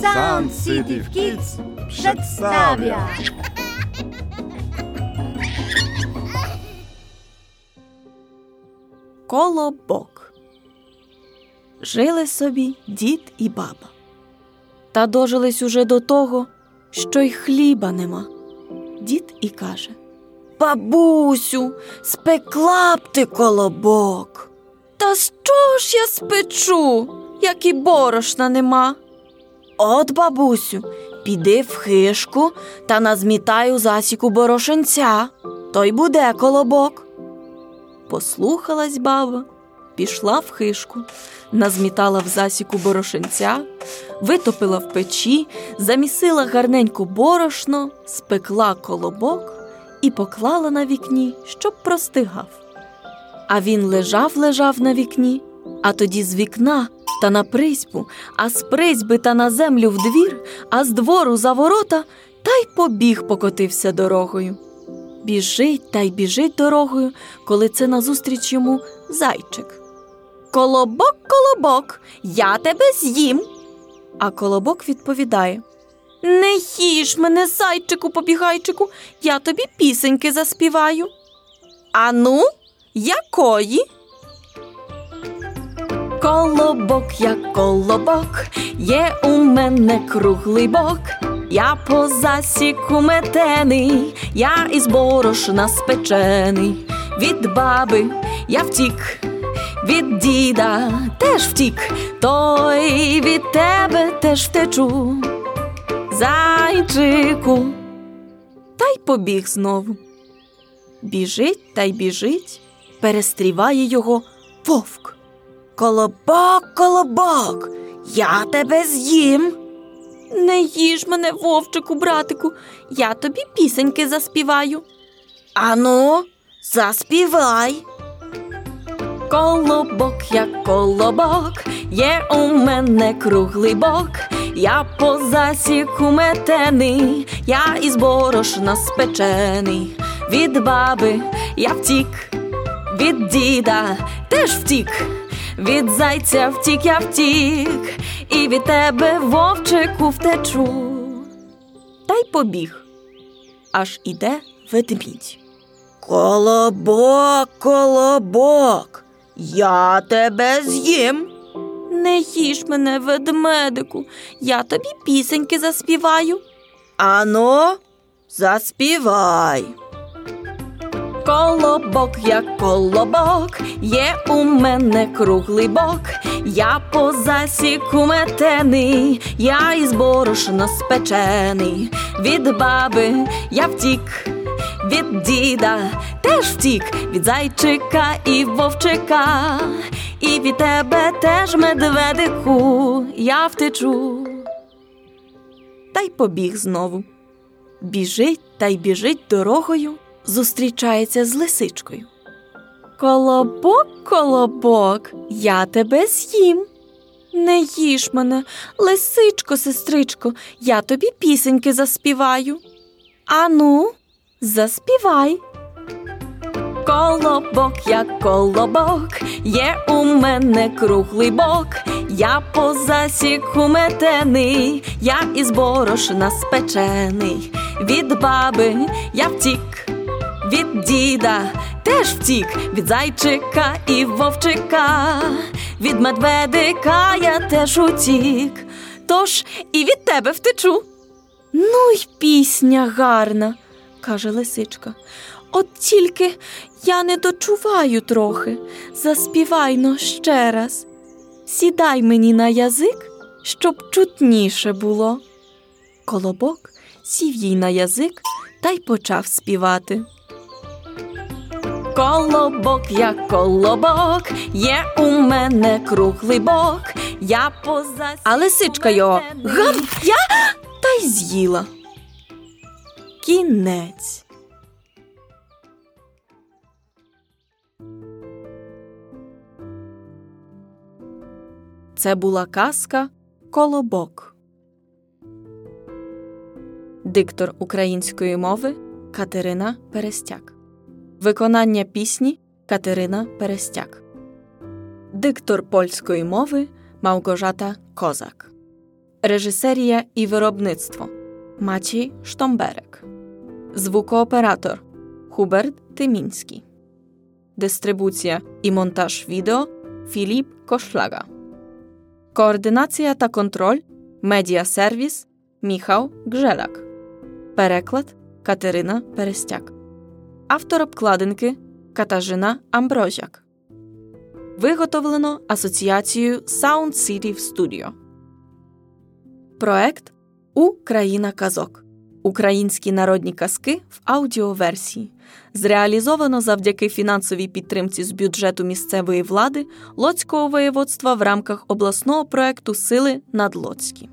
Sun City Kids przedstawia Колобок. Жили собі дід і баба. Та дожились уже до того, що й хліба нема. Дід і каже Бабусю, спекла б ти колобок. Та що ж я спечу, як і борошна нема? От, бабусю, піди в хишку та назмітай у засіку борошенця, то й буде колобок. Послухалась баба, пішла в хишку, назмітала в засіку борошенця, витопила в печі, замісила гарненько борошно, спекла колобок і поклала на вікні, щоб простигав. А він лежав, лежав на вікні, а тоді з вікна та на призьбу, а з призьби та на землю в двір, а з двору за ворота, та й побіг покотився дорогою. Біжить та й біжить дорогою, коли це назустріч йому зайчик. Колобок, колобок, я тебе з'їм. А колобок відповідає Не їж мене, зайчику побігайчику, я тобі пісеньки заспіваю. Ану, якої? Колобок, як колобок, є у мене круглий бок. Я по засіку метений, я із борошна спечений. Від баби я втік, від діда теж втік, той від тебе теж втечу. Зайчику, та й побіг знову. Біжить та й біжить, перестріває його вовк. Колобок, колобок, я тебе з'їм. Не їж мене, вовчику, братику, я тобі пісеньки заспіваю. Ану, заспівай. Колобок, як колобок, є у мене круглий бок. Я по засіку метений, я із борошна спечений. Від баби я втік, від діда теж втік. Від зайця втік я втік, і від тебе, вовчику, втечу. Та й побіг. Аж іде ведмідь. Колобок, колобок, я тебе з'їм. Не їж мене, ведмедику, я тобі пісеньки заспіваю. Ано, заспівай. Колобок, як колобок, є у мене круглий бок. Я по засіку метений, я із борошна спечений. Від баби я втік, від діда теж втік, від зайчика і вовчика, і від тебе теж медведику я втечу. Та й побіг знову. Біжить та й біжить дорогою зустрічається з лисичкою. Колобок, колобок, я тебе з'їм. Не їж мене, лисичко, сестричко, я тобі пісеньки заспіваю. Ану, заспівай. Колобок, як колобок, є у мене круглий бок. Я по засіку метений, я із борошна спечений. Від баби я втік від діда теж втік, від зайчика і вовчика, від медведика я теж утік, тож і від тебе втечу. Ну й пісня гарна, каже лисичка. От тільки я не дочуваю трохи. Заспівайно ще раз. Сідай мені на язик, щоб чутніше було. Колобок сів їй на язик та й почав співати. Колобок, як колобок, є у мене круглий бок. Я поза А лисичка його гав я та й з'їла. Кінець. Це була казка Колобок. Диктор української мови Катерина Перестяк. Виконання пісні Катерина Перестяк. Диктор польської мови Мałgorzata Козак. Режисерія і виробництво Матій Штомберек. Звукооператор Хуберт Тимінський. Дистрибуція і монтаж відео Філіп Кошлага. Координація та контроль Медіасервіс Міхał Гжелак. Переклад Катерина Перестяк. Автор обкладинки Катажина Амброзяк. Виготовлено Асоціацією Sound City Studio. Проект Україна казок. Українські народні казки в аудіоверсії. Зреалізовано завдяки фінансовій підтримці з бюджету місцевої влади Лоцького воєводства в рамках обласного проекту Сили над Лоцькі.